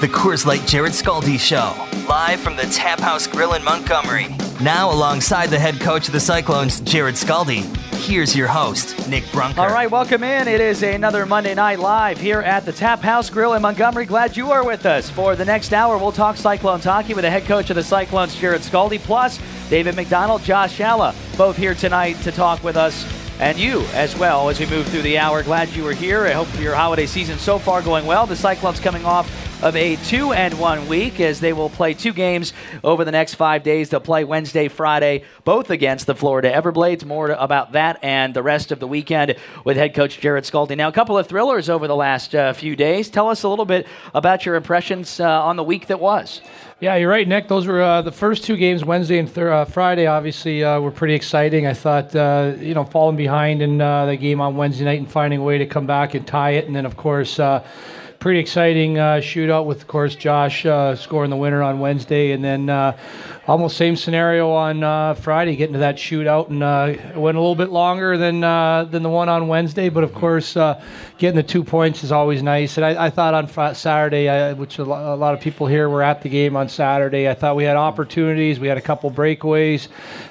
the Coors Light Jarrod Skalde Show, live from the Tap House Grill in Montgomery. Now, alongside the head coach of the Cyclones, Jarrod Skalde, here's your host, Nick Brunker. All right, welcome in. It is another Monday Night Live here at the Tap House Grill in Montgomery. Glad you are with us. For the next hour, we'll talk Cyclones hockey with the head coach of the Cyclones, Jarrod Skalde, plus David MacDonald, Josh Shalla, both here tonight to talk with us and you as well as we move through the hour. Glad you were here. I hope your holiday season so far going well. The Cyclones coming off of a two and one week as they will play two games over the next five days. They'll play Wednesday, Friday, both against the Florida Everblades. More about that and the rest of the weekend with head coach Jarrod Skalde. Now, a couple of thrillers over the last uh, few days. Tell us a little bit about your impressions uh, on the week that was. Yeah, you're right, Nick. Those were uh, the first two games, Wednesday and th- uh, Friday. Obviously, uh, were pretty exciting. I thought, uh, you know, falling behind in the game on Wednesday night and finding a way to come back and tie it, and then of course pretty exciting uh, shootout with, of course, Josh uh, scoring the winner on Wednesday, and then uh, almost same scenario on uh, Friday, getting to that shootout, and uh, it went a little bit longer than uh, than the one on Wednesday, but of course, uh, getting the two points is always nice. And I, I thought on Saturday, I, which a lo- a lot of people here were at the game on Saturday, I thought we had opportunities, we had a couple breakaways.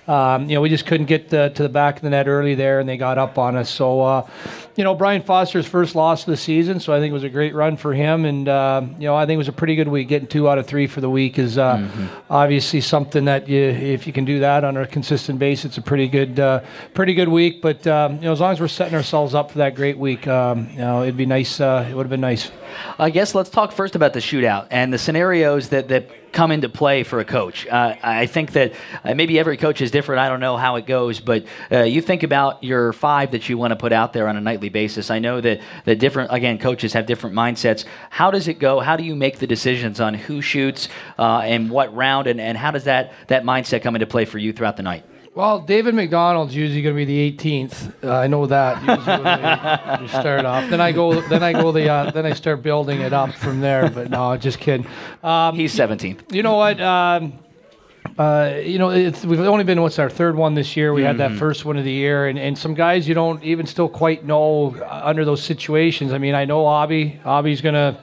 Um, you know, we just couldn't get the, to the back of the net early there, and they got up on us. So, uh, you know, Brian Foster's first loss of the season, so I think it was a great run for him. And, uh, you know, I think it was a pretty good week. Getting two out of three for the week is uh, obviously something that you, if you can do that on a consistent basis, it's a pretty good, uh, pretty good week. But, um, you know, as long as we're setting ourselves up for that great week, um, you know, it'd be nice. Uh, it would have been nice. I guess let's talk first about the shootout and the scenarios that, that come into play for a coach. Uh, I think that uh, maybe every coach is different. I don't know how it goes, but uh, you think about your five that you want to put out there on a nightly basis. I know that the different, again, coaches have different mindsets. How does it go? How do you make the decisions on who shoots uh, and what round, and, and how does that, that mindset come into play for you throughout the night? Well, David MacDonald's usually going to be the 18th. Uh, I know that. Usually when we- we start off. Then I go. Then I go the. Uh, then I start building it up from there. But no, just kidding. Um, He's 17th. you know what? Um, uh, you know, it's, we've only been what's our third one this year. We had that first one of the year, and, and some guys you don't even still quite know uh, under those situations. I mean, I know Abby. Abby's gonna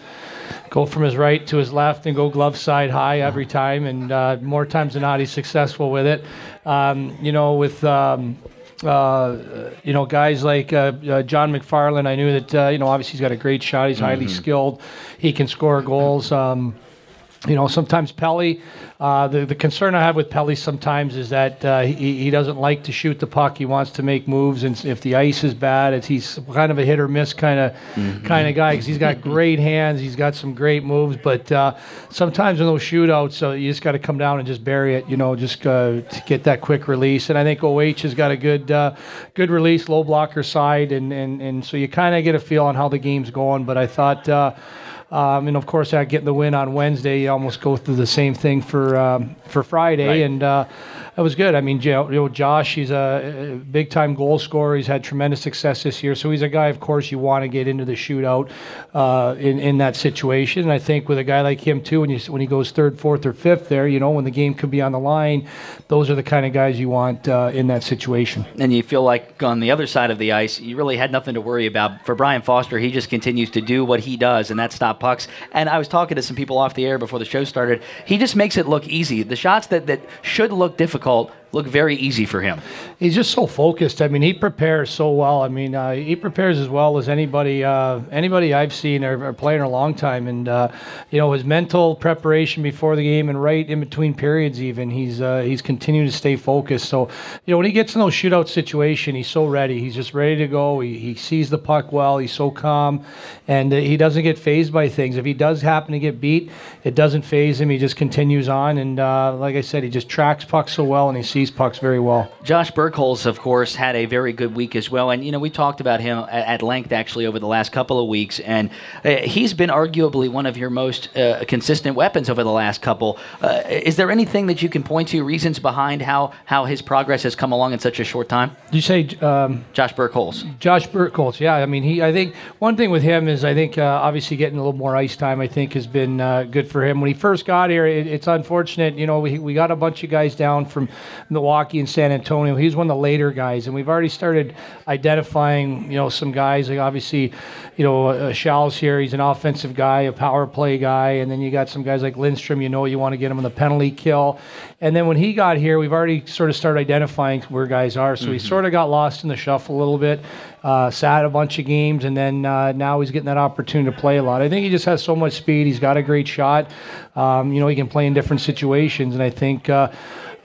go from his right to his left and go glove side high every time, and uh, more times than not, he's successful with it. Um, you know, with um, uh, you know, guys like uh, uh, John McFarland, I knew that, uh, you know, obviously he's got a great shot. He's highly skilled. He can score goals. Um, you know, sometimes Pelly, uh, the, the concern I have with Pelly sometimes is that uh, he, he doesn't like to shoot the puck. He wants to make moves, and if the ice is bad, it's, he's kind of a hit or miss kind of kind of guy because he's got great hands, he's got some great moves, but uh, sometimes in those shootouts, uh, you just got to come down and just bury it. You know, just uh, to get that quick release. And I think OH has got a good uh, good release, low blocker side, and and, and so you kind of get a feel on how the game's going. But I thought. Um, and of course, I getting the win on Wednesday. You almost go through the same thing for um, for Friday, Right. and uh, that was good. I mean, you know, Josh, he's a big time goal scorer. He's had tremendous success this year, so he's a guy. Of course, you want to get into the shootout uh, in in that situation. And I think with a guy like him too, when you when he goes third, fourth, or fifth, there, you know, when the game could be on the line, those are the kind of guys you want uh, in that situation. and you feel like on the other side of the ice, you really had nothing to worry about. For Brian Foster, he just continues to do what he does, and that's stop pucks. And I was talking to some people off the air before the show started. He just makes it look easy. The shots that, that should look difficult difficult look very easy for him. He's just so focused. I mean, he prepares so well. I mean, uh, he prepares as well as anybody uh, anybody I've seen or, or playing a long time. And uh, you know, his mental preparation before the game and right in between periods, even he's uh, he's continuing to stay focused. So you know, when he gets in those shootout situation, he's so ready. He's just ready to go. He, he sees the puck well. He's so calm, and uh, he doesn't get phased by things. If he does happen to get beat, it doesn't phase him. He just continues on. And uh, like I said, he just tracks pucks so well, and he sees pucks very well. Josh Birkholz, of course, had a very good week as well. And, you know, we talked about him at, at length actually over the last couple of weeks. And uh, he's been arguably one of your most uh, consistent weapons over the last couple. Uh, is there anything that you can point to, reasons behind how, how his progress has come along in such a short time? Did you say um, Josh Birkholz. Josh Birkholz, yeah. I mean, he. I think one thing with him is I think uh, obviously getting a little more ice time. I think has been uh, good for him. When he first got here, it, it's unfortunate. You know, we, we got a bunch of guys down from Milwaukee and San Antonio. He's one of the later guys, and we've already started identifying, you know, some guys. Like obviously, you know, uh, Shal's here. He's an offensive guy, a power play guy, and then you got some guys like Lindstrom. You know, you want to get him on the penalty kill. And then when he got here, we've already sort of started identifying where guys are. So mm-hmm. he sort of got lost in the shuffle a little bit, uh, sat a bunch of games, and then uh, now he's getting that opportunity to play a lot. I think he just has so much speed. He's got a great shot. Um, you know, he can play in different situations, and I think. Uh,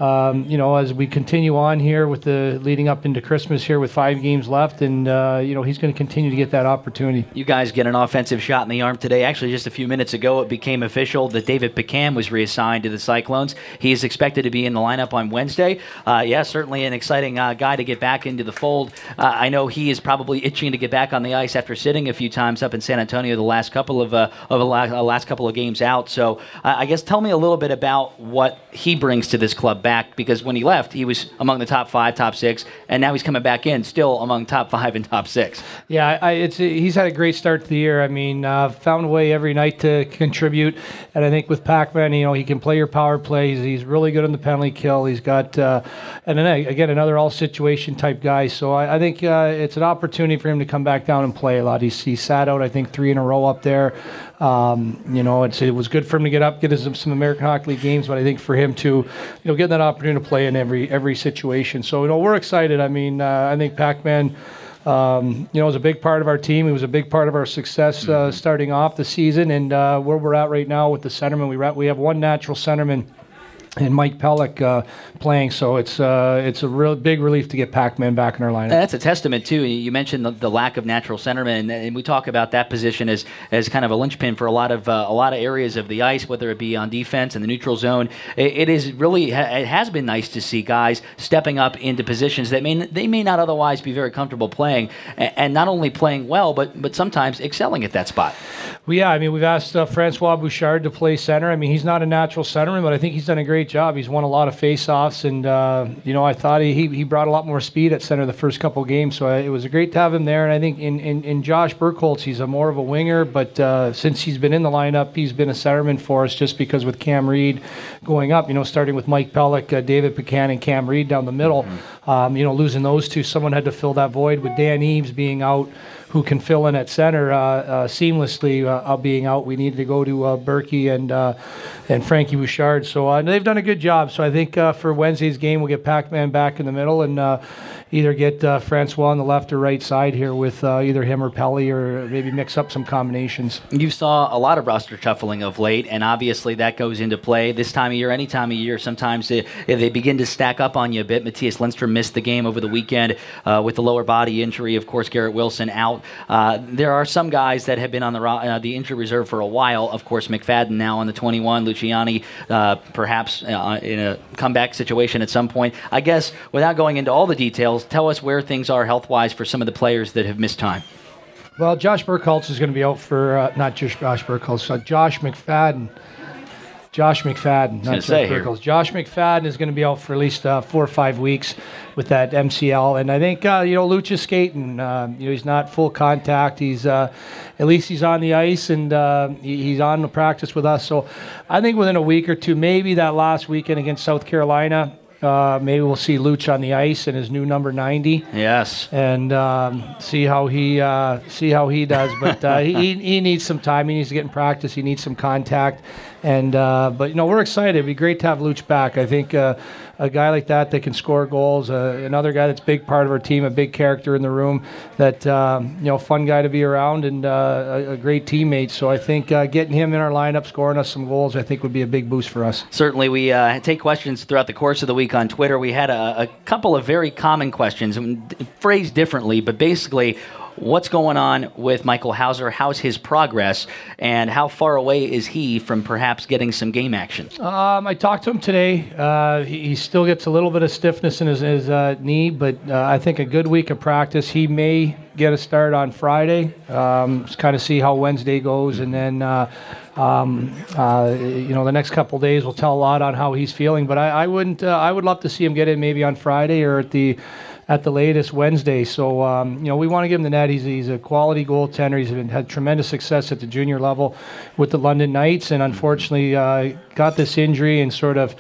um, you know, as we continue on here with the leading up into Christmas here with five games left, and uh, you know he's going to continue to get that opportunity. You guys get an offensive shot in the arm today. Actually, just a few minutes ago, it became official that David Pacan was reassigned to the Cyclones. He is expected to be in the lineup on Wednesday. Uh, yeah, certainly an exciting uh, guy to get back into the fold. Uh, I know he is probably itching to get back on the ice after sitting a few times up in San Antonio the last couple of uh, of the last couple of games out. So I guess tell me a little bit about what he brings to this club back because when he left, he was among the top five, top six, and now he's coming back in, still among top five and top six. Yeah, I, it's he's had a great start to the year. I mean, uh, found a way every night to contribute, and I think with Pacman, you know, he can play your power plays. He's really good on the penalty kill. He's got, uh, and then again, another all situation type guy. So I, I think uh, it's an opportunity for him to come back down and play a lot. He's, he sat out, I think, three in a row up there. Um, you know, it was good for him to get up, get some, some American Hockey League games, but I think for him to, you know, get that opportunity to play in every every situation. So you know, we're excited. I mean, uh, I think Pac-Man. Um, you know, was a big part of our team. He was a big part of our success uh, mm-hmm. starting off the season, and uh, where we're at right now with the centerman, we we have one natural centerman and Mike Pellick uh, playing. So it's uh, it's a real big relief to get Pac-Man back in our lineup. That's a testament too. You mentioned the, the lack of natural centermen, and, and, we talk about that position as, as kind of a linchpin for a lot of uh, a lot of areas of the ice, whether it be on defense in the neutral zone. it, it is really it has been nice to see guys stepping up into positions that may they may not otherwise be very comfortable playing, and, and not only playing well, but but sometimes excelling at that spot. Well, yeah, I mean we've asked uh, Francois Bouchard to play center. I mean he's not a natural centerman, but I think he's done a great great job. He's won a lot of faceoffs, and uh, you know I thought he, he brought a lot more speed at center the first couple games. So I, it was great to have him there. And I think in, in, in Josh Birkholz, he's a more of a winger, but uh, since he's been in the lineup, he's been a centerman for us. Just because with Cam Reed going up, you know, starting with Mike Pellick, uh, David Buchanan, Cam Reed down the middle, mm-hmm. um, you know, losing those two, someone had to fill that void with Dan Eaves being out who can fill in at center uh, uh, seamlessly uh, being out. We needed to go to uh, Berkey and uh, and Frankie Bouchard. So uh, they've done a good job. So I think uh, for Wednesday's game, we'll get Pac-Man back in the middle and either get uh, Francois on the left or right side here with uh, either him or Pelly, or maybe mix up some combinations. You saw a lot of roster shuffling of late, and obviously that goes into play this time of year, any time of year. Sometimes they, they begin to stack up on you a bit. Matthias Lindstrom missed the game over the weekend uh, with the lower body injury. Of course, Garrett Wilson out. Uh, there are some guys that have been on the uh, the injury reserve for a while. Of course, McFadden now on the 21, Luciani uh, perhaps in a comeback situation at some point. I guess without going into all the details tell us where things are health wise for some of the players that have missed time. Well, Josh Birkholz is going to be out for uh, not just Josh Birkholz, uh, Josh McFadden. Josh McFadden, not Josh Birkholz. Josh McFadden is going to be out for at least uh, four or five weeks with that MCL, and I think uh, you know Lucha's skating. Uh, you know he's not full contact. He's uh, at least he's on the ice and uh, he, he's on the practice with us. So I think within a week or two, maybe that last weekend against South Carolina, uh, maybe we'll see Luch on the ice in his new number 90. Yes. And um, see how he uh, see how he does. But uh, he, he needs some time. He needs to get in practice. He needs some contact. And uh, but you know we're excited. It'd be great to have Luch back. I think uh, a guy like that that can score goals, uh, another guy that's big part of our team, a big character in the room, that um, you know fun guy to be around and uh, a, a, great teammate. So I think uh, getting him in our lineup, scoring us some goals, I think would be a big boost for us. Certainly, we uh, take questions throughout the course of the week on Twitter. We had a, a couple of very common questions, phrased differently, but basically what's going on with Michael Houser? How's his progress? And how far away is he from perhaps getting some game action? Um, I talked to him today. Uh, he, he, still gets a little bit of stiffness in his, his uh, knee, but uh, I think a good week of practice. He may get a start on Friday. Um, just kind of see how Wednesday goes, and then. Uh, um, uh, you know, the next couple days will tell a lot on how he's feeling. But I, I wouldn't. Uh, I would love to see him get in maybe on Friday or at the at the latest Wednesday. So, um, you know, we want to give him the net. He's, he's a quality goaltender. He's been, had tremendous success at the junior level with the London Knights, and unfortunately uh, got this injury and sort of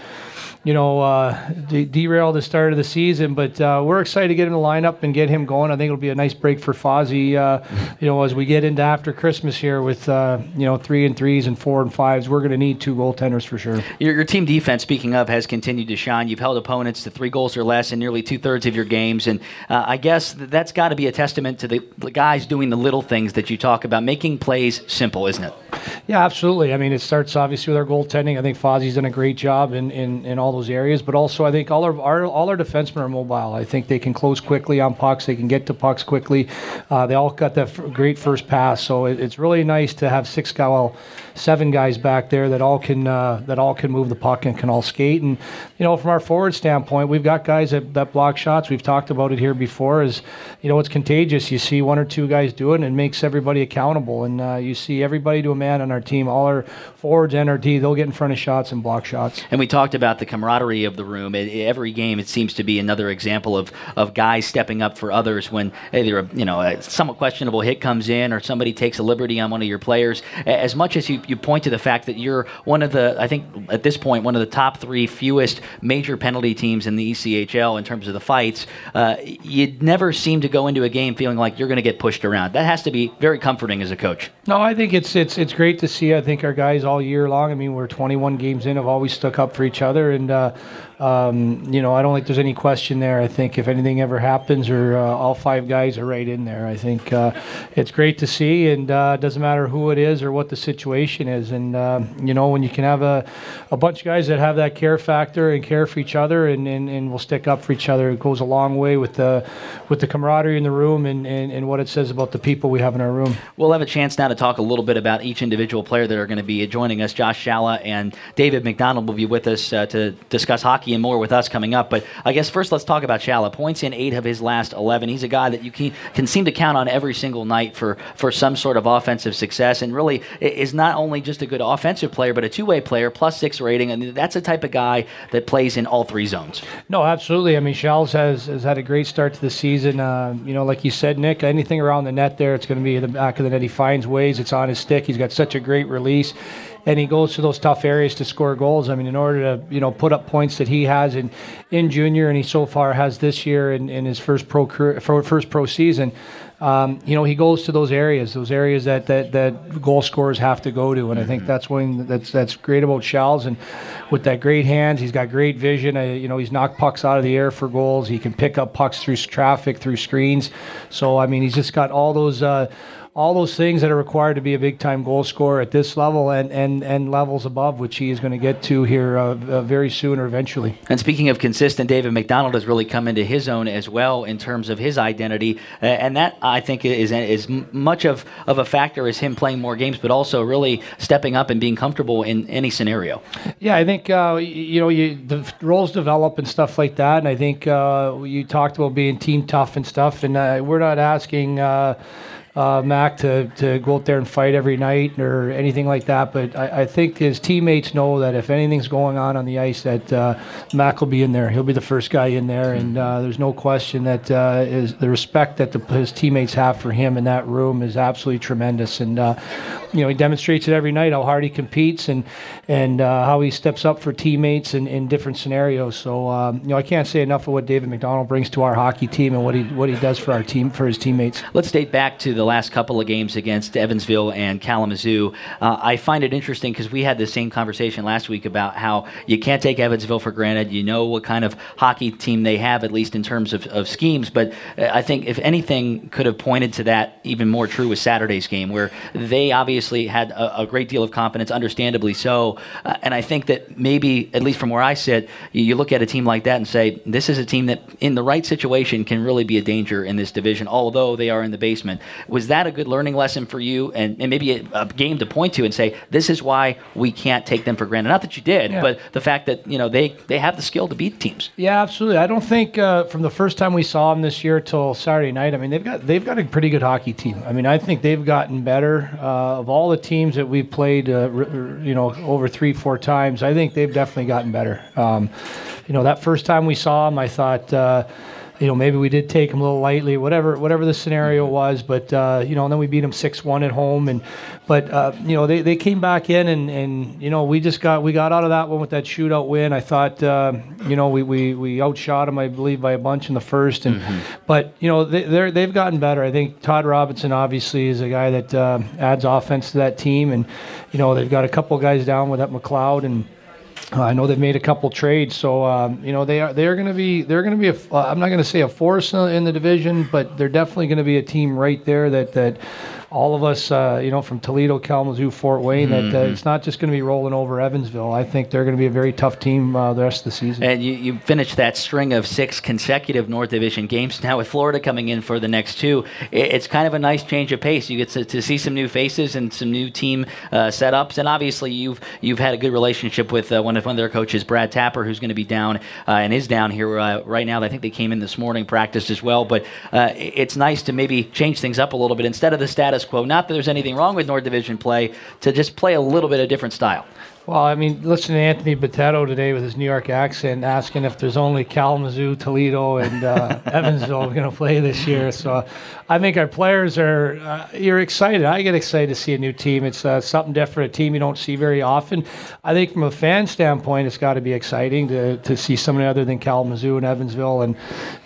you know, uh, de- derail the start of the season. But uh, we're excited to get him in the lineup and get him going. I think it'll be a nice break for Fozzie, uh, you know, as we get into after Christmas here with, uh, you know, three and threes and four and fives. We're going to need two goaltenders for sure. Your, your, team defense, speaking of, has continued to shine. You've held opponents to three goals or less in nearly two thirds of your games. And uh, I guess that's got to be a testament to the, the guys doing the little things that you talk about, making plays simple, isn't it? Yeah, absolutely. I mean, it starts obviously with our goaltending. I think Fozzie's done a great job in, in, in all those areas, but also I think all our, our all our defensemen are mobile. I think they can close quickly on pucks. They can get to pucks quickly. Uh, they all got that f- great first pass, so it, it's really nice to have six guys, well, seven guys back there that all can uh, that all can move the puck and can all skate. And you know, from our forward standpoint, we've got guys that, that block shots. We've talked about it here before. Is you know, it's contagious. You see one or two guys do it, and it makes everybody accountable. And uh, you see everybody to a man on our team, all our forwards and our D, they'll get in front of shots and block shots. And we talked about the camaraderie of the room. It, every game, it seems to be another example of, of guys stepping up for others when either a, you know a somewhat questionable hit comes in or somebody takes a liberty on one of your players. As much as you, you point to the fact that you're one of the, I think at this point, one of the top three fewest major penalty teams in the ECHL in terms of the fights, uh, you never seem to go into a game feeling like you're going to get pushed around. That has to be very comforting as a coach. No, I think it's it's it's great to see. I think our guys all year long. I mean, we're 21 games in, have always stuck up for each other, and uh, um, you know, I don't think there's any question there. I think if anything ever happens, or uh, all five guys are right in there. I think uh, it's great to see, and uh, doesn't matter who it is or what the situation is. And uh, you know, when you can have a, a bunch of guys that have that care factor and care for each other, and, and, and will stick up for each other, it goes a long way with the with the camaraderie in the room and, and, and what it says about the people we have in our room. We'll have a chance now to talk a little bit about each individual player that are going to be joining us. Josh Shalla and David MacDonald will be with us uh, to discuss hockey and more with us coming up. But I guess first let's talk about Shalla. Points in eight of his last 11. He's a guy that you can, can seem to count on every single night for, for some sort of offensive success and really is not only just a good offensive player, but a two way player, plus six rating. And that's the type of guy that plays in all three zones. No, absolutely. I mean, Shalls has, has had a great start to the season. Uh, you know, like you said, Nick, anything around the net there, it's going to be in the back of the net. He finds ways. It's on his stick. He's got such a great release and he goes to those tough areas to score goals. I mean, in order to you know put up points that he has in in junior, and he so far has this year in, in his first pro career, first pro season. Um, you know, he goes to those areas, those areas that, that, that goal scorers have to go to, and I think mm-hmm. that's one that's that's great about Shells. And with that great hands, he's got great vision. Uh, you know, he's knocked pucks out of the air for goals. He can pick up pucks through traffic, through screens. So I mean, he's just got all those. Uh, all those things that are required to be a big time goal scorer at this level and, and, and levels above, which he is going to get to here uh, uh, very soon or eventually. And speaking of consistent, David MacDonald has really come into his own as well in terms of his identity. Uh, and that, I think, is, is much of, of a factor as him playing more games, but also really stepping up and being comfortable in any scenario. Yeah, I think, uh, you know, you, the roles develop and stuff like that. And I think uh, you talked about being team tough and stuff. And uh, we're not asking uh, Mac to, to go out there and fight every night or anything like that. But I, I think his teammates know that if anything's going on on the ice, that uh, Mac will be in there. He'll be the first guy in there, and uh, there's no question that uh, is the respect that the, his teammates have for him in that room is absolutely tremendous. And uh, you know, he demonstrates it every night how hard he competes and and uh, how he steps up for teammates in, in different scenarios. So um, you know, I can't say enough of what David MacDonald brings to our hockey team and what he what he does for our team for his teammates. Let's date back to the last couple of games against Evansville and Kalamazoo. Uh, I find it interesting because we had the same conversation last week about how you can't take Evansville for granted. You know what kind of hockey team they have, at least in terms of, of schemes. But uh, I think if anything could have pointed to that even more true with Saturday's game, where they obviously obviously had a, a great deal of confidence, understandably so. Uh, and I think that maybe, at least from where I sit, you, you, look at a team like that and say, this is a team that, in the right situation, can really be a danger in this division, although they are in the basement. Was that a good learning lesson for you and, and maybe a, a, game to point to and say, this is why we can't take them for granted? Not that you did, yeah. but the fact that, you know, they, they have the skill to beat teams. Yeah, absolutely. I don't think uh, from the first time we saw them this year till Saturday night, I mean, they've got, they've got a pretty good hockey team. I mean, I think they've gotten better. Uh, of all the teams that we've played, uh, you know, over three, four times, I think they've definitely gotten better. Um, you know, that first time we saw them, I thought. Uh, you know, maybe we did take them a little lightly, whatever whatever the scenario was. But uh, you know, and then we beat them six one at home, and but uh, you know they, they came back in, and, and you know we just got we got out of that one with that shootout win. I thought uh, you know we, we we outshot them, I believe, by a bunch in the first, and mm-hmm. but you know they they're, they've gotten better. I think Todd Robinson obviously is a guy that uh, adds offense to that team, and you know they've got a couple guys down with that McLeod and. I know they've made a couple trades, so um, you know they are they're going to be they're going to be a uh, I'm not going to say a force in the division, but they're definitely going to be a team right there that that all of us, uh, you know, from Toledo, Kalamazoo, Fort Wayne, mm-hmm. that uh, it's not just going to be rolling over Evansville. I think they're going to be a very tough team uh, the rest of the season. And you, you finished that string of six consecutive North Division games. Now with Florida coming in for the next two, it's kind of a nice change of pace. You get to, to see some new faces and some new team uh, setups, and obviously you've you've had a good relationship with uh, one of one of their coaches, Brad Tapper, who's going to be down uh, and is down here right now. I think they came in this morning, practiced as well. But it's nice to maybe change things up a little bit instead of the status quo. Not that there's anything wrong with North Division play, to just play a little bit of different style. Well, I mean, listen to Anthony Bitetto today with his New York accent asking if there's only Kalamazoo, Toledo, and uh, Evansville going to play this year. So I think our players are, uh, you're excited. I get excited to see a new team. It's uh, something different, a team you don't see very often. I think from a fan standpoint, it's got to be exciting to, to see somebody other than Kalamazoo and Evansville and,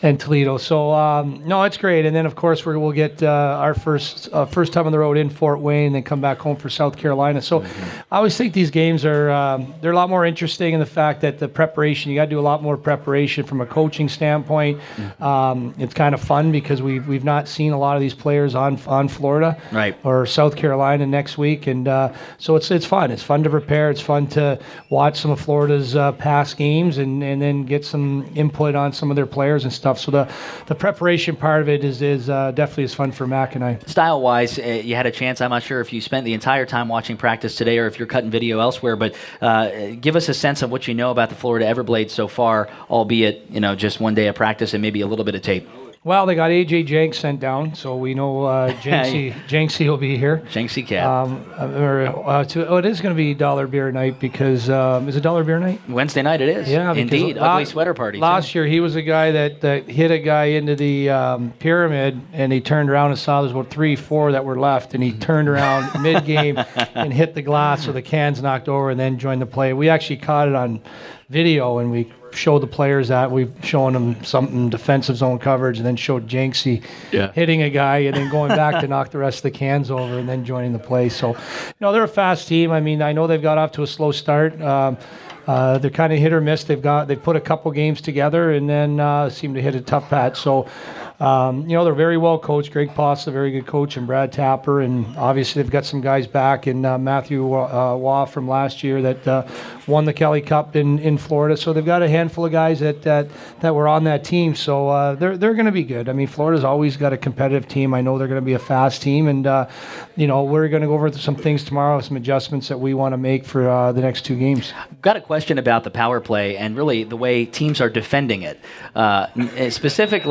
and Toledo. So, um, no, it's great. And then, of course, we will get uh, our first uh, first time on the road in Fort Wayne, and then come back home for South Carolina. So mm-hmm. I always think these games are um, they're a lot more interesting in the fact that the preparation you got to do a lot more preparation from a coaching standpoint. Mm-hmm. Um, it's kind of fun because we we've not seen a lot of these players on on Florida right. or South Carolina next week, and uh, so it's it's fun. It's fun to prepare. It's fun to watch some of Florida's uh, past games and, and then get some input on some of their players and stuff. So the the preparation part of it is is uh, definitely as fun for Mac and I. Style wise, uh, you had a chance. I'm not sure if you spent the entire time watching practice today or if you're cutting video elsewhere, but uh, give us a sense of what you know about the Florida Everblades so far, albeit you know just one day of practice and maybe a little bit of tape. Well, they got AJ Jenks sent down, so we know uh, Jenksy, Jenksy will be here. Jenksy cat. Um, or, uh, to, oh, it is going to be dollar beer night because um, is it dollar beer night? Wednesday night it is. Yeah, indeed. La- Ugly sweater party. Last too. year he was a guy that, that hit a guy into the um, pyramid, and he turned around and saw there's about three, four that were left, and he turned around mid game and hit the glass, so the cans knocked over, and then joined the play. We actually caught it on video, and we show the players that. We've shown them something defensive zone coverage, and then showed Jenksy yeah. hitting a guy, and then going back to knock the rest of the cans over, and then joining the play. So, you know, they're a fast team. I mean, I know they've got off to a slow start. Um, uh, they're kind of hit or miss. They've got they've put a couple games together and then uh, seem to hit a tough patch. So um, you know, they're very well coached. Greg Poss, a very good coach, and Brad Tapper, and obviously they've got some guys back in uh, Matthew uh, Waugh from last year that uh, won the Kelly Cup in, in Florida. So they've got a handful of guys that that, that were on that team. So uh, they're they're going to be good. I mean, Florida's always got a competitive team. I know they're going to be a fast team, and uh, you know we're going to go over some things tomorrow, some adjustments that we want to make for uh, the next two games. I've got a question about the power play and really the way teams are defending it, specifically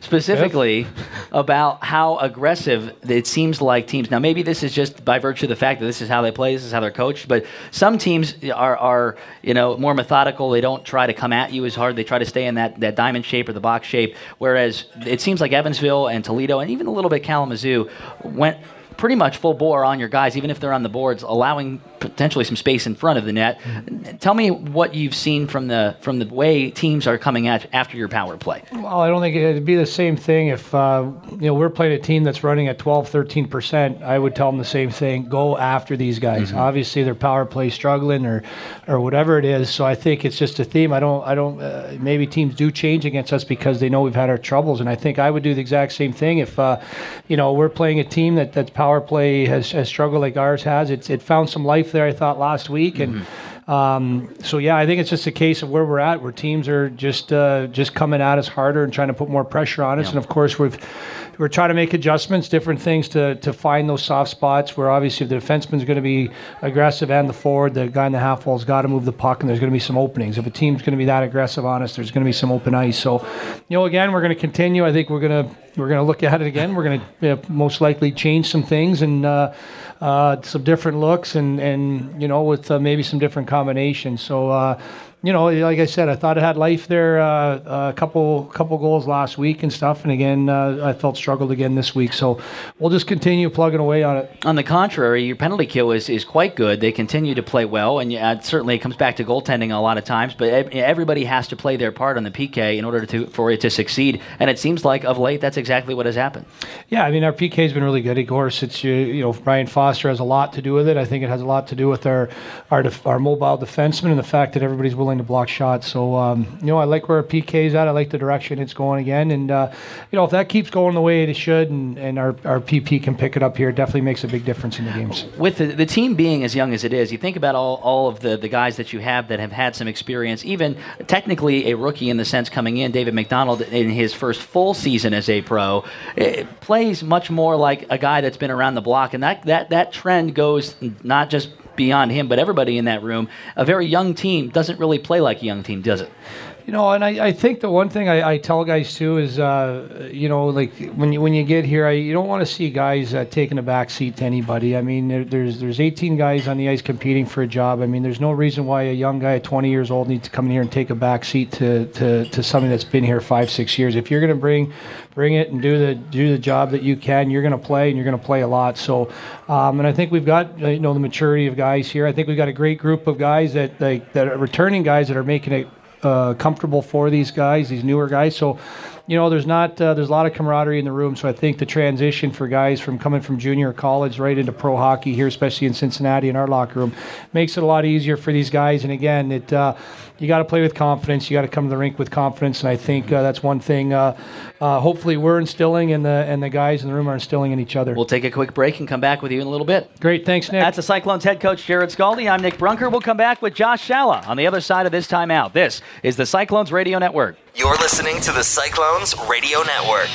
specifically specifically about how aggressive it seems like teams. Now, maybe this is just by virtue of the fact that this is how they play, this is how they're coached. But some teams are, are you know, more methodical. They don't try to come at you as hard. They try to stay in that, that diamond shape or the box shape. Whereas it seems like Evansville and Toledo and even a little bit Kalamazoo went pretty much full bore on your guys, even if they're on the boards, allowing potentially some space in front of the net. Tell me what you've seen from the from the way teams are coming at after your power play. Well, I don't think it'd be the same thing if uh, you know we're playing a team that's running at 12, 13 percent. I would tell them the same thing: go after these guys. Mm-hmm. Obviously, their power play struggling or or whatever it is. So I think it's just a theme. I don't I don't uh, maybe teams do change against us because they know we've had our troubles, and I think I would do the exact same thing if uh, you know we're playing a team that that's power play has, has struggled like ours has. It's it found some life there, I thought, last week. And mm-hmm. um, so, yeah, I think it's just a case of where we're at, where teams are just uh, just coming at us harder and trying to put more pressure on us. Yeah. And of course, we've we're trying to make adjustments, different things to, to find those soft spots where obviously if the defenseman's going to be aggressive and the forward, the guy in the half wall's got to move the puck and there's going to be some openings. If a team's going to be that aggressive on us, there's going to be some open ice. So, you know, again, we're going to continue. I think we're going to we're going to look at it again. We're going to you know, most likely change some things and uh, uh, some different looks and and you know with uh, maybe some different combinations. So uh, you know, like I said, I thought it had life there. Uh, a couple couple goals last week and stuff, and again, uh, I felt struggled again this week. So we'll just continue plugging away on it. On the contrary, your penalty kill is, is quite good. They continue to play well, and uh, certainly it comes back to goaltending a lot of times. But everybody has to play their part on the PK in order to for it to succeed. And it seems like of late that's exactly what has happened. Yeah, I mean our PK has been really good. Of course, it's you know Brian Foster has a lot to do with it. I think it has a lot to do with our our def- our mobile defensemen and the fact that everybody's willing willing to block shots. So um, you know, I like where PK's at. I like the direction it's going again, and uh, you know, if that keeps going the way it should, and, and our, our PP can pick it up here, it definitely makes a big difference in the games. With the, the team being as young as it is, you think about all, all of the, the guys that you have that have had some experience, even technically a rookie in the sense coming in, David MacDonald in his first full season as a pro, plays much more like a guy that's been around the block, and that, that, that trend goes not just beyond him, but everybody in that room. A very young team doesn't really play like a young team, does it? You know, and I, I think the one thing I, I tell guys too is, uh, you know, like when you when you get here, I, you don't want to see guys uh, taking a back seat to anybody. I mean, there, there's there's 18 guys on the ice competing for a job. I mean, there's no reason why a young guy at 20 years old needs to come in here and take a back seat to, to, to somebody that's been here five six years. If you're going to bring bring it and do the do the job that you can, you're going to play and you're going to play a lot. So, um, and I think we've got you know the maturity of guys here. I think we've got a great group of guys that like that are returning guys that are making it uh, comfortable for these guys, these newer guys. So, you know, there's not uh, there's a lot of camaraderie in the room. So I think the transition for guys from coming from junior college right into pro hockey here, especially in Cincinnati in our locker room, makes it a lot easier for these guys. And again, it. You got to play with confidence. You got to come to the rink with confidence, and I think uh, that's one thing. Uh, uh, hopefully, we're instilling, and the and the guys in the room are instilling in each other. We'll take a quick break and come back with you in a little bit. Great, thanks, Nick. That's the Cyclones head coach Jarrod Skalde. I'm Nick Brunker. We'll come back with Josh Shalla on the other side of this timeout. This is the Cyclones Radio Network. You're listening to the Cyclones Radio Network.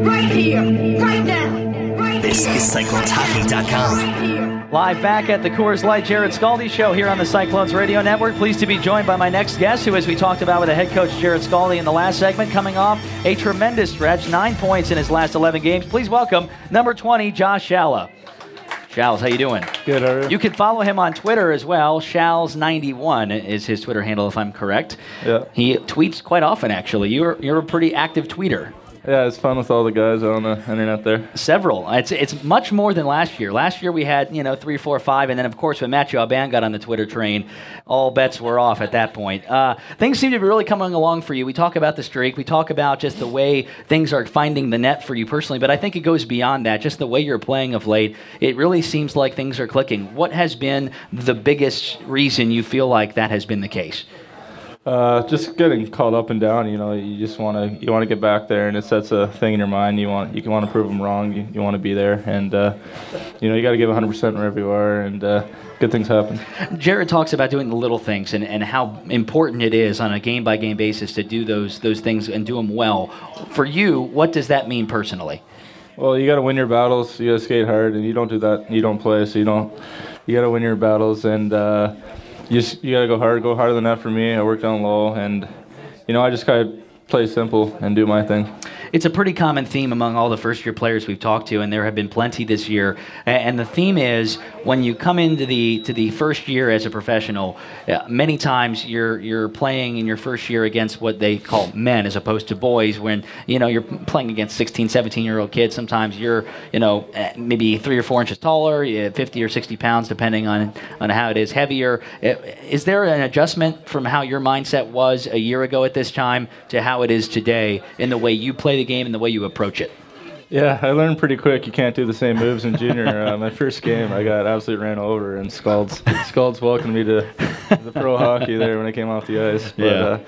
Right here, right now. Right this here, is CyclonesHockey.com. Right Live back at the Coors Light Jarrod Skalde Show here on the Cyclones Radio Network. Pleased to be joined by my next guest, who, as we talked about with the head coach Jarrod Skalde in the last segment, coming off a tremendous stretch, nine points in his last 11 games. Please welcome number 20, Josh Shalla. Shals, how you doing? Good. How are you? You can follow him on Twitter as well. Shals91 is his Twitter handle, if I'm correct. Yeah. He tweets quite often, actually. You're you're a pretty active tweeter. Yeah, it's fun with all the guys on the internet there. Several. It's it's much more than last year. Last year we had you know three, four, five, and then of course when Matthew Alban got on the Twitter train, all bets were off at that point. Uh, things seem to be really coming along for you. We talk about the streak. We talk about just the way things are finding the net for you personally, but I think it goes beyond that. Just the way you're playing of late, it really seems like things are clicking. What has been the biggest reason you feel like that has been the case? Uh, just getting caught up and down. You know, you just want to you want to get back there, and it sets a thing in your mind. You want you can want to prove them wrong. You, you want to be there, and uh, you know you got to give 100% wherever you are, and uh, good things happen. Jared talks about doing the little things and, and how important it is on a game by game basis to do those those things and do them well. For you, what does that mean personally? Well, you got to win your battles. You got to skate hard, and you don't do that, you don't play. So you don't. You got to win your battles, and uh, you just you got to go hard. Go harder than that for me. I work down low, and you know I just kind of play simple and do my thing. It's a pretty common theme among all the first year players we've talked to, and there have been plenty this year. And the theme is when you come into the to the first year as a professional, uh, many times you're you're playing in your first year against what they call men as opposed to boys. When you know you're playing against 16, 17 year old kids. Sometimes you're you know uh, maybe three or four inches taller, 50 or 60 pounds, depending on on how it is heavier. Uh, is there an adjustment from how your mindset was a year ago at this time to how it is today in the way you play the game and the way you approach it? Yeah, I learned pretty quick. You can't do the same moves in junior. uh, my first game, I got absolutely ran over, and Scalds Scalds welcomed me to the pro hockey there when I came off the ice. But, Yeah. Uh,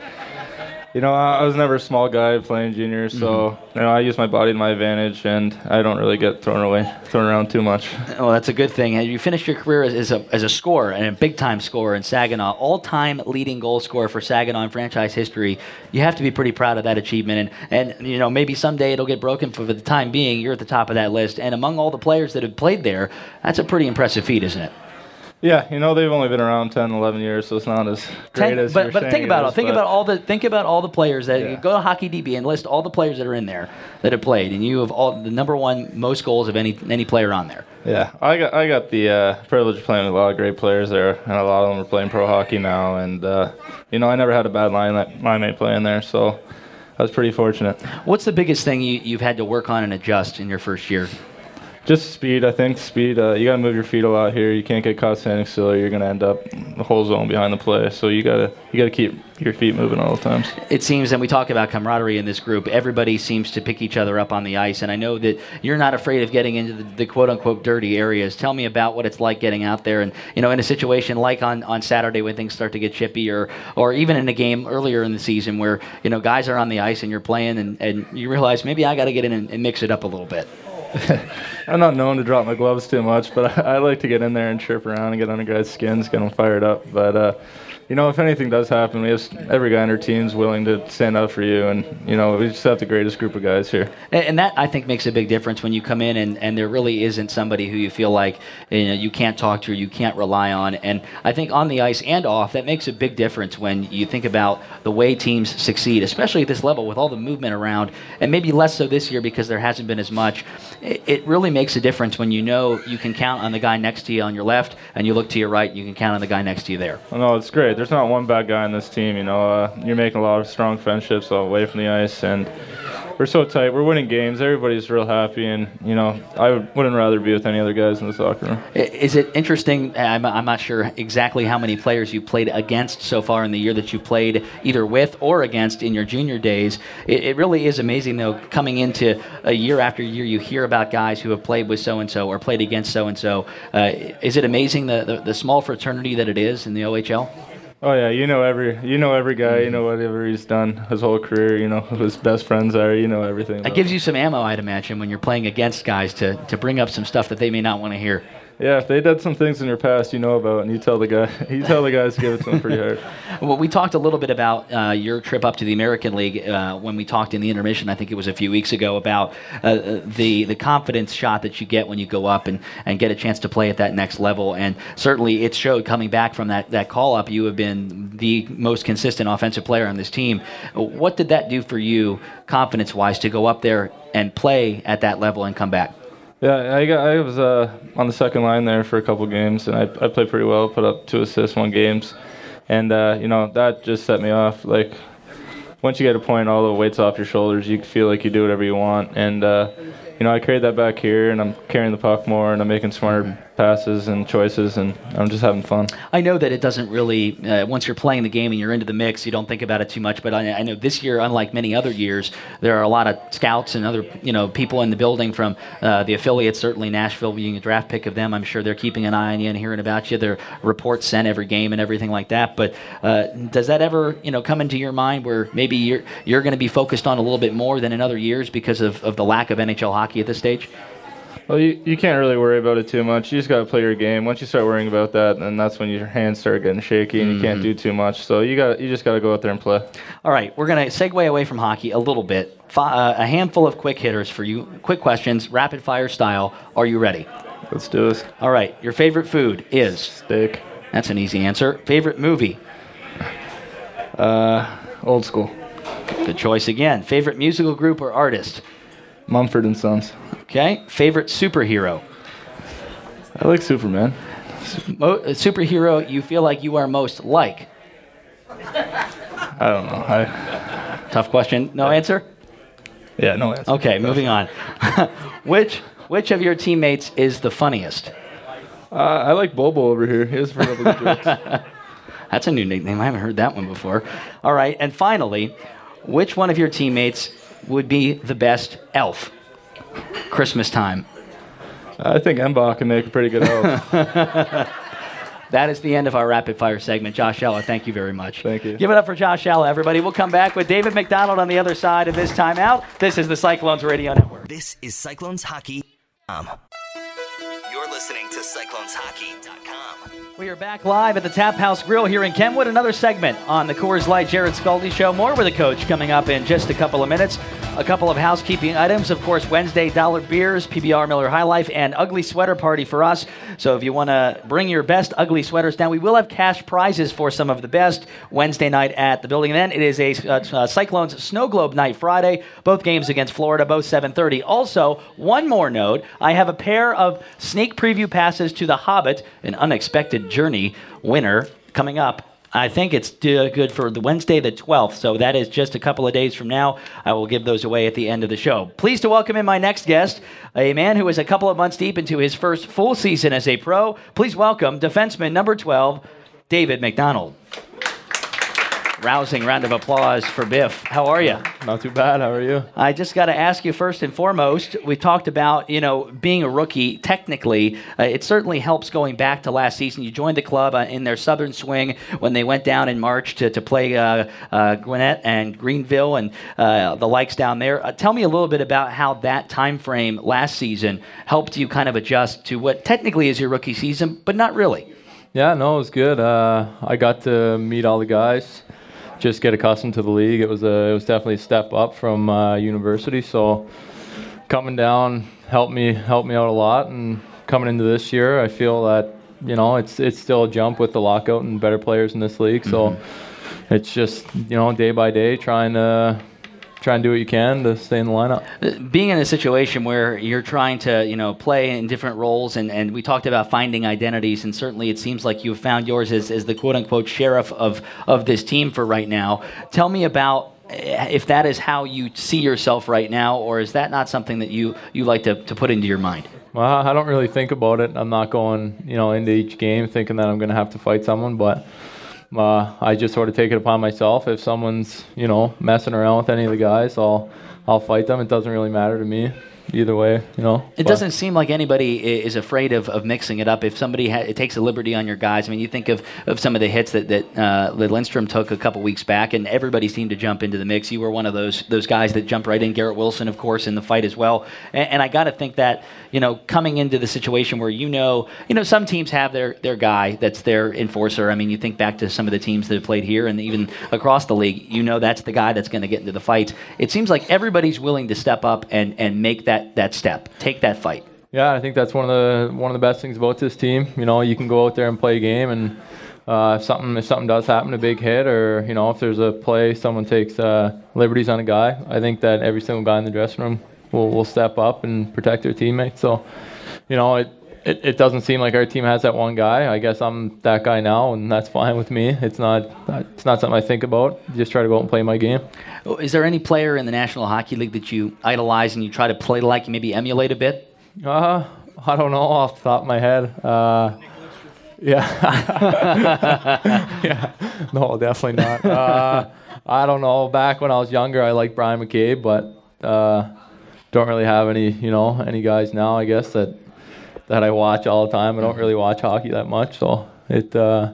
you know, I, was never a small guy playing junior, so mm-hmm. you know I use my body to my advantage, and I don't really get thrown away, thrown around too much. Oh, that's a good thing. And you finished your career as, a, as a scorer and a big time scorer in Saginaw, all time leading goal scorer for Saginaw in franchise history. You have to be pretty proud of that achievement. And, and you know, maybe someday it'll get broken, but for the time being, you're at the top of that list. And among all the players that have played there, that's a pretty impressive feat, isn't it? Yeah, you know they've only been around 10, 11 years, so it's not as great Ten- as but but think about it is, Think about all the think about all the players that Yeah. go to Hockey DB and list all the players that are in there that have played, and you have all the number one most goals of any any player on there. Yeah, I got I got the uh, privilege of playing with a lot of great players there, and a lot of them are playing pro hockey now. And uh, you know, I never had a bad line that my mate playing there, so I was pretty fortunate. What's the biggest thing you, you've had to work on and adjust in your first year? Just speed, I think. Speed. Uh, you got to move your feet a lot here. You can't get caught standing still. Or you're gonna end up the whole zone behind the play. So you gotta you gotta keep your feet moving all the times. It seems, and we talk about camaraderie in this group. Everybody seems to pick each other up on the ice, and I know that you're not afraid of getting into the, the quote unquote dirty areas. Tell me about what it's like getting out there, and you know, in a situation like on, on Saturday when things start to get chippy, or or even in a game earlier in the season where you know guys are on the ice and you're playing, and, and you realize maybe I got to get in and, and mix it up a little bit. I'm not known to drop my gloves too much, but I, I, like to get in there and chirp around and get under guys' skins, get them fired up. But uh, you know, if anything does happen, we have every guy on our team's willing to stand up for you, and you know, we just have the greatest group of guys here. And, and that I think makes a big difference when you come in and, and there really isn't somebody who you feel like you know you can't talk to, or you can't rely on. And I think on the ice and off, that makes a big difference when you think about the way teams succeed, especially at this level with all the movement around, and maybe less so this year because there hasn't been as much. It, it really makes a difference when you know you can count on the guy next to you on your left, and you look to your right, and you can count on the guy next to you there. Well, no, it's great there's not one bad guy on this team. You know, uh, you're making a lot of strong friendships away from the ice, and we're so tight. We're winning games. Everybody's real happy, and you know, I wouldn't rather be with any other guys in the soccer room. Is it interesting? I'm, I'm not sure exactly how many players you played against so far in the year that you played either with or against in your junior days. It, it really is amazing, though, coming into a year after year, you hear about guys who have played with so and so or played against so and so. Is it amazing the, the, the small fraternity that it is in the OHL? Oh yeah, you know every you know every guy, you know whatever he's done his whole career, you know who his best friends are, you know everything. That gives you some ammo, I'd imagine, when you're playing against guys to, to bring up some stuff that they may not want to hear. Yeah, if they did some things in your past you know about, and you tell the guy, you tell the guys give it to them pretty hard. well, we talked a little bit about uh, your trip up to the American League uh, when we talked in the intermission. I think it was a few weeks ago about uh, the the confidence shot that you get when you go up and, and get a chance to play at that next level. And certainly, it showed coming back from that that call up. You have been the most consistent offensive player on this team. What did that do for you, confidence wise, to go up there and play at that level and come back? Yeah, I got I was uh, on the second line there for a couple games, and I I played pretty well. Put up two assists, one games, and uh, you know that just set me off. Like once you get a point, all the weight's off your shoulders. You feel like you do whatever you want, and uh, you know I carried that back here, and I'm carrying the puck more, and I'm making smarter passes and choices, and I'm just having fun. I know that it doesn't really, uh, once you're playing the game and you're into the mix, you don't think about it too much. But I, I, know this year, unlike many other years, there are a lot of scouts and other, you know, people in the building from uh, the affiliates. Certainly, Nashville being a draft pick of them, I'm sure they're keeping an eye on you and hearing about you. Their reports sent every game and everything like that. But uh, does that ever, you know, come into your mind where maybe you're you're going to be focused on a little bit more than in other years because of, of the lack of NHL hockey at this stage? Well, you, you can't really worry about it too much. You just got to play your game. Once you start worrying about that, then that's when your hands start getting shaky and mm-hmm. you can't do too much. So you got you just got to go out there and play. All right, we're gonna segue away from hockey a little bit. uh, a handful of quick hitters for you. Quick questions, rapid fire style. Are you ready? Let's do this. All right, your favorite food is steak. That's an easy answer. Favorite movie? Uh, old school. Good choice again. Favorite musical group or artist? Mumford and Sons. Okay. Favorite superhero? I like Superman. Mo- superhero you feel like you are most like? I don't know. I... Tough question. No answer? Yeah, no answer. Okay, moving on. which which of your teammates is the funniest? Uh, I like Bobo over here. He has pretty good jokes. That's a new nickname. I haven't heard that one before. All right, and finally, which one of your teammates would be the best elf? Christmas time. I think Mbach can make a pretty good elf. that is the end of our rapid fire segment. Josh Shalla, thank you very much. Thank you. Give it up for Josh Shalla, everybody. We'll come back with David MacDonald on the other side of this timeout. This is the Cyclones Radio Network. This is Cyclones Hockey. Um, you're listening to CyclonesHockey.com. We are back live at the Tap House Grill here in Kenwood. Another segment on the Coors Light Jarrod Skalde Show. More with the coach coming up in just a couple of minutes. A couple of housekeeping items. Of course, Wednesday, Dollar Beers, PBR Miller High Life, and Ugly Sweater Party for us. So if you want to bring your best ugly sweaters down, we will have cash prizes for some of the best Wednesday night at the building. And then it is a uh, uh, Cyclones Snow Globe night Friday. Both games against Florida, both 7:30. Also, one more note: I have a pair of sneak preview passes to The Hobbit, an unexpected journey winner coming up I think it's good for the Wednesday the 12th, so that is just a couple of days from now. I will give those away at the end of the show. Pleased to welcome in my next guest, a man who is a couple of months deep into his first full season as a pro. Please welcome defenseman number 12, David MacDonald rousing round of applause for Biff. How are you? Not too bad. How are you? I just got to ask you first and foremost. We talked about you know being a rookie. Technically, uh, it certainly helps going back to last season. You joined the club uh, in their Southern Swing when they went down in March to to play uh, uh Gwinnett and Greenville and uh, the likes down there. Uh, tell me a little bit about how that time frame last season helped you kind of adjust to what technically is your rookie season, but not really. Yeah, no, it was good. I got to meet all the guys just get accustomed to the league. It was a it was definitely a step up from uh, university. So coming down helped me helped me out a lot. And coming into this year, I feel that you know it's it's still a jump with the lockout and better players in this league. So mm-hmm. it's just you know day by day trying to try and do what you can to stay in the lineup. Being in a situation where you're trying to, you know, play in different roles, and, and we talked about finding identities, and certainly it seems like you've found yours as, as the quote unquote sheriff of, of this team for right now. Tell me about eh, if that is how you see yourself right now, or is that not something that you, you like to, to put into your mind? Well, I don't really think about it. I'm not going, you know, into each game thinking that I'm going to have to fight someone, but uh, I just sort of take it upon myself. If someone's you know messing around with any of the guys, I'll I'll fight them. It doesn't really matter to me either way, you know. It but. doesn't seem like anybody is afraid of, of mixing it up. If somebody ha- it takes a liberty on your guys, I mean, you think of, of some of the hits that that, uh, Lindstrom took a couple weeks back, and everybody seemed to jump into the mix. You were one of those those guys that jumped right in. Garrett Wilson, of course, in the fight as well. And, and I got to think that you know, coming into the situation where you know, you know, some teams have their their guy that's their enforcer. I mean, you think back to some of the teams that have played here and even across the league. You know, that's the guy that's going to get into the fight. It seems like everybody's willing to step up and and make that that step, take that fight. Yeah, I think that's one of the one of the best things about this team. You know, you can go out there and play a game and. Uh, if something if something does happen, a big hit, or you know if there's a play, someone takes uh, liberties on a guy. I think that every single guy in the dressing room will will step up and protect their teammates. So, you know, it, it, it doesn't seem like our team has that one guy. I guess I'm that guy now, and that's fine with me. It's not it's not something I think about. Just try to go out and play my game. Oh, is there any player in the National Hockey League that you idolize and you try to play like, you maybe emulate a bit? Uh, I don't know off the top of my head. Uh, yeah. yeah. No, definitely not. Uh, I don't know. Back when I was younger, I liked Bryan McCabe, but uh, don't really have any, you know, any guys now. I guess that that I watch all the time. I don't really watch hockey that much, so it, uh,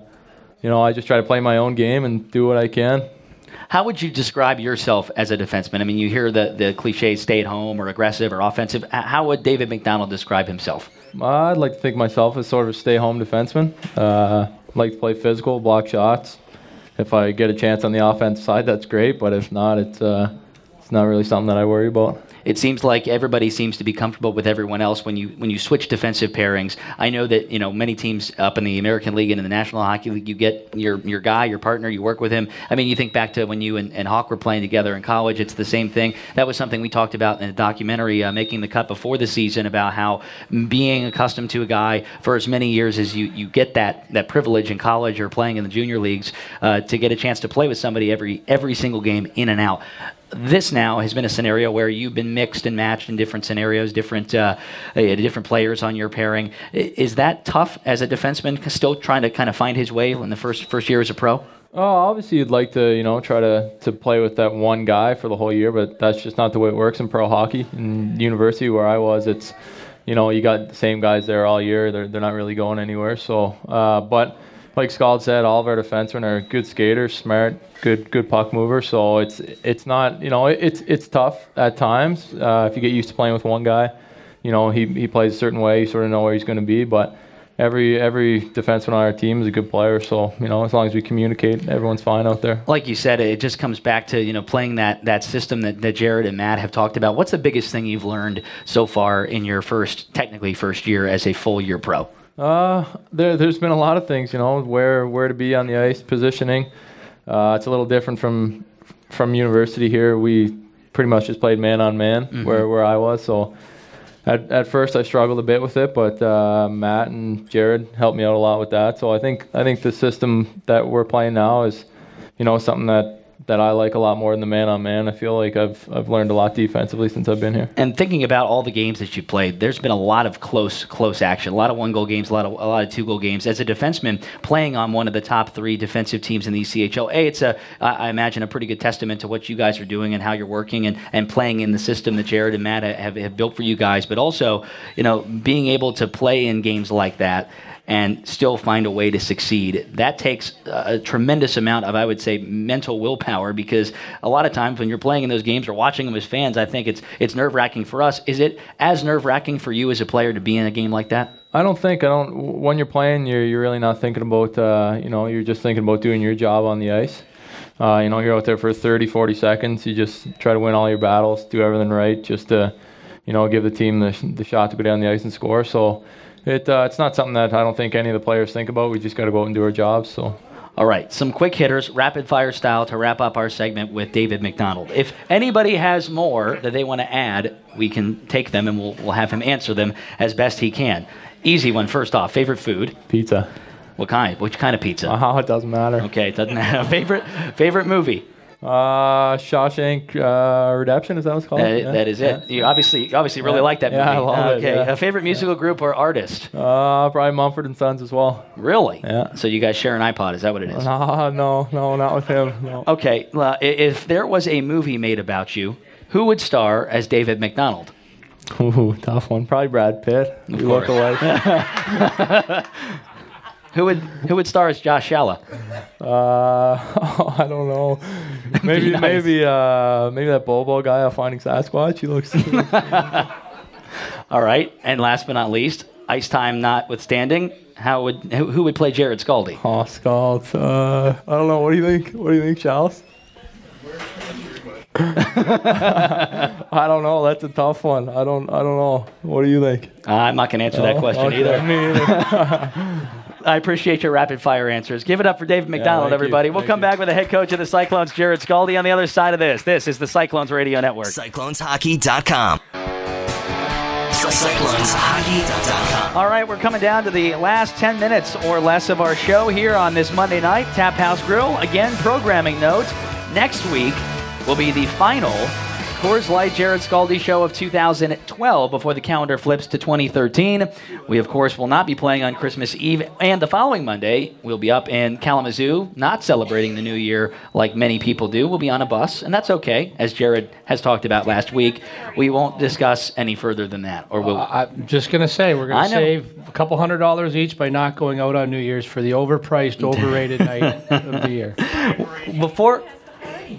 you know, I just try to play my own game and do what I can. How would you describe yourself as a defenseman? I mean, you hear the the cliches, stay at home or aggressive or offensive. How would David MacDonald describe himself? I'd like to think myself as sort of a stay home defenseman. Uh, like to play physical, block shots. If I get a chance on the offense side, that's great. But if not, it's uh, it's not really something that I worry about it seems like everybody seems to be comfortable with everyone else when you when you switch defensive pairings. I know that you know many teams up in the American League and in the National Hockey League, you get your your guy, your partner, you work with him. I mean, you think back to when you and, and Hawk were playing together in college. It's the same thing. That was something we talked about in a documentary, uh, making the cut before the season, about how being accustomed to a guy for as many years as you you get that that privilege in college or playing in the junior leagues uh, to get a chance to play with somebody every every single game in and out this now has been a scenario where you've been mixed and matched in different scenarios, different uh, uh, different players on your pairing. Is that tough as a defenseman, still trying to kind of find his way in the first first year as a pro? Oh, obviously you'd like to, you know, try to, to play with that one guy for the whole year, but that's just not the way it works in pro hockey. In university where I was, it's, you know, you got the same guys there all year. They're, they're not really going anywhere. So, uh, but like Scald said, all of our defensemen are good skaters, smart, good good puck movers. So it's it's not you know it's it's tough at times uh, if you get used to playing with one guy. You know he he plays a certain way, you sort of know where he's going to be. But every every defenseman on our team is a good player. So you know, as long as we communicate, everyone's fine out there. Like you said, it just comes back to you know playing that that system that, that Jarrod and Matt have talked about. What's the biggest thing you've learned so far in your first, technically first year as a full year pro? Uh, there, there's been a lot of things, you know, where where to be on the ice, positioning. Uh, it's a little different from from university here. We pretty much just played man on man where where I was. So at, at first I struggled a bit with it, but uh, Matt and Jarrod helped me out a lot with that. So I think I think the system that we're playing now is, you know, something that that I like a lot more than the man on man. I feel like I've I've learned a lot defensively since I've been here. And thinking about all the games that you played, there's been a lot of close, close action. A lot of one-goal games, a lot of a lot of two-goal games. As a defenseman, playing on one of the top three defensive teams in the ECHL, a it's a I imagine a pretty good testament to what you guys are doing and how you're working and, and playing in the system that Jarrod and Matt have, have built for you guys. But also, you know, being able to play in games like that and still find a way to succeed. That takes a tremendous amount of, I would say, mental willpower because a lot of times when you're playing in those games or watching them as fans, I think it's it's nerve wracking for us. Is it as nerve wracking for you as a player to be in a game like that? I don't think I don't. When you're playing, you're you're really not thinking about. Uh, you know, you're just thinking about doing your job on the ice. Uh, you know, you're out there for 30, 40 seconds. You just try to win all your battles, do everything right, just to, you know, give the team the, the shot to go down the ice and score. So, it uh, it's not something that I don't think any of the players think about. We just got to go out and do our jobs. So. All right, some quick hitters, rapid fire style to wrap up our segment with David MacDonald. If anybody has more that they want to add, we can take them and we'll, we'll have him answer them as best he can. Easy one, first off. Favorite food? Pizza. What kind? Which kind of pizza? Oh, it doesn't matter. Okay, it doesn't have favorite favorite movie. Uh, Shawshank uh, Redemption is that what it's called? That, Yeah, that is it. yeah. You obviously you obviously really Yeah. like that movie. Yeah, I love it, okay, yeah. a favorite musical group or artist? Uh, probably Mumford and Sons as well. Really? Yeah. So you guys share an iPod? Is that what it is? Uh, no, no, not with him. No. Okay. well, if there was a movie made about you, who would star as David MacDonald? Ooh, tough one. Probably Brad Pitt. We look alike. Who would who would star as Josh Shalla? Uh, I don't know. Maybe, nice. maybe, uh, maybe that Bobo guy of Finding Sasquatch. He looks. All right. And last but not least, ice time notwithstanding, how would who, who would play Jarrod Skalde? oh, Scald. Uh, I don't know. What do you think? What do you think, Charles? I don't know. That's a tough one. I don't. I don't know. What do you think? Uh, I'm not going to answer that Oh, question okay, either. Me either. I appreciate your rapid fire answers. Give it up for David MacDonald, thank you. everybody. We'll Thank come you. back with the head coach of the Cyclones, Jarrod Skalde, on the other side of this. This is the Cyclones Radio Network. CyclonesHockey.com. CyclonesHockey.com. All right, we're coming down to the last 10 minutes or less of our show here on this Monday night. Tap House Grill. Again, programming note next week will be the final Coors Light Jarrod Skalde show of 2012 before the calendar flips to 2013. We, of course, will not be playing on Christmas Eve, and the following Monday, we'll be up in Kalamazoo, not celebrating the new year like many people do. We'll be on a bus, and that's okay, as Jarrod has talked about last week. We won't discuss any further than that, or we'll. Uh, I'm just gonna say we're gonna know. save a couple hundred dollars each by not going out on New Year's for the overpriced, overrated night of the year. before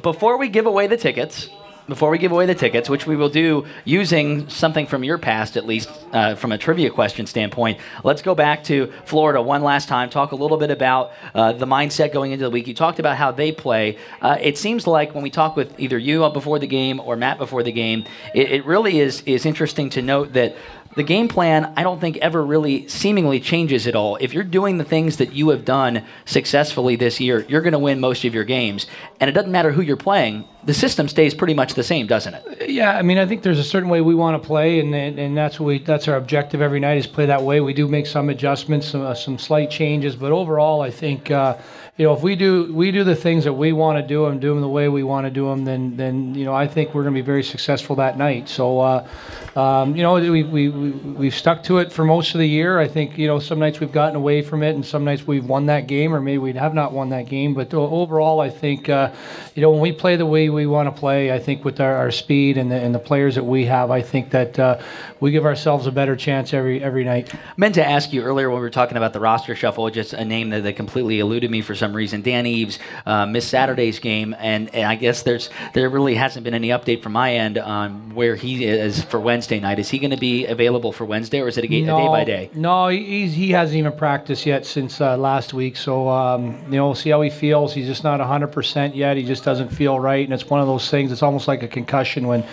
before we give away the tickets before we give away the tickets which we will do using something from your past at least uh, from a trivia question standpoint let's go back to florida one last time talk a little bit about uh, the mindset going into the week. You talked about how they play. Uh, it seems like when we talk with either you before the game or matt before the game it, it really is is interesting to note that the game plan, I don't think ever really seemingly changes at all. If you're doing the things that you have done successfully this year, you're going to win most of your games. And it doesn't matter who you're playing, the system stays pretty much the same, doesn't it? Yeah, I mean, I think there's a certain way we want to play, and and, and that's what we that's our objective every night is play that way. We do make some adjustments, some, uh, some slight changes, but overall, I think uh, you know if we do we do the things that we want to do and do them the way we want to do them, then then you know I think we're going to be very successful that night. So uh, um, you know we we we we've stuck to it for most of the year. I think you know some nights we've gotten away from it, and some nights we've won that game, or maybe we have not won that game. But overall, I think uh, you know when we play the way we want to play, I think with our, our speed and the, and the players that we have, I think that uh, we give ourselves a better chance every every night. meant to ask you earlier when we were talking about the roster shuffle, just a name that, that completely eluded me for some some reason. Dan Eves uh, missed Saturday's game, and, and I guess there's there really hasn't been any update from my end on where he is for Wednesday night. Is he going to be available for Wednesday, or is it a, ga- a day by day? No, he- he's, he hasn't even practiced yet since uh, last week. So, um, you know, we'll see how he feels. He's just not 100% yet. He just doesn't feel right. And it's one of those things, it's almost like a concussion when,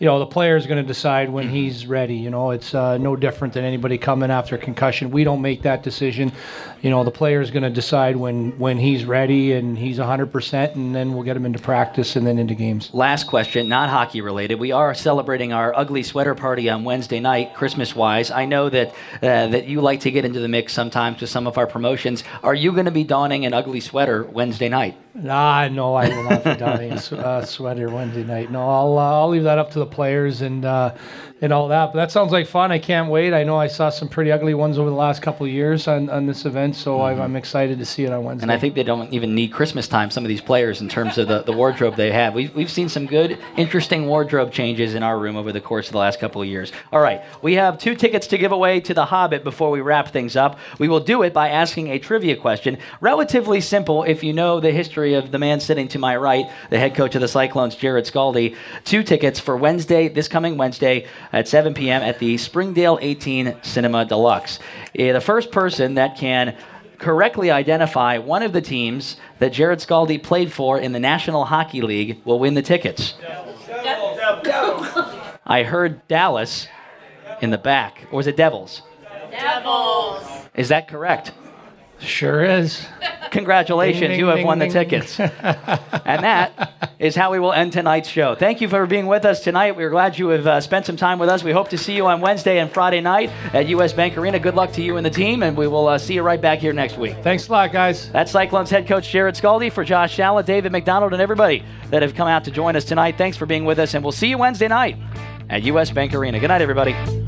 you know, the player is going to decide when he's ready. You know, it's uh, no different than anybody coming after a concussion. We don't make that decision. You know, the player is going to decide when, when he's ready and he's 100%, and then we'll get him into practice and then into games. Last question, not hockey related. We are celebrating our ugly sweater party on Wednesday night, Christmas wise. I know that uh, that you like to get into the mix sometimes with some of our promotions. Are you going to be donning an ugly sweater Wednesday night? Ah, no, I will not be donning a uh, sweater Wednesday night. No, I'll uh, I'll leave that up to the players and uh, and all that. But that sounds like fun. I can't wait. I know I saw some pretty ugly ones over the last couple of years on, on this event, so I'm, mm-hmm. I'm excited to see it on Wednesday. And I think they don't even need Christmas time, some of these players, in terms of the, the wardrobe they have. We've, we've seen some good, interesting wardrobe changes in our room over the course of the last couple of years. All right, we have two tickets to give away to The Hobbit before we wrap things up. We will do it by asking a trivia question. Relatively simple if you know the history of the man sitting to my right, the head coach of the Cyclones, Jarrod Skalde. Two tickets for Wednesday, this coming Wednesday at 7 p.m. at the Springdale 18 Cinema Deluxe. Eh, the first person that can correctly identify one of the teams that Jarrod Skalde played for in the National Hockey League will win the tickets. I heard Dallas in the back. Or was it Devils? Devils. Is that correct? Sure is. Congratulations, Ding, ding, you have ding, won the tickets. and that is how we will end tonight's show. Thank you for being with us tonight. We're glad you have uh, spent some time with us. We hope to see you on Wednesday and Friday night at US Bank Arena. Good luck to you and the team, and we will uh, see you right back here next week. Thanks a lot, guys. That's Cyclones head coach Jarrod Skalde for Josh Shalla, David MacDonald, and everybody that have come out to join us tonight. Thanks for being with us, and we'll see you Wednesday night at US Bank Arena. Good night, everybody.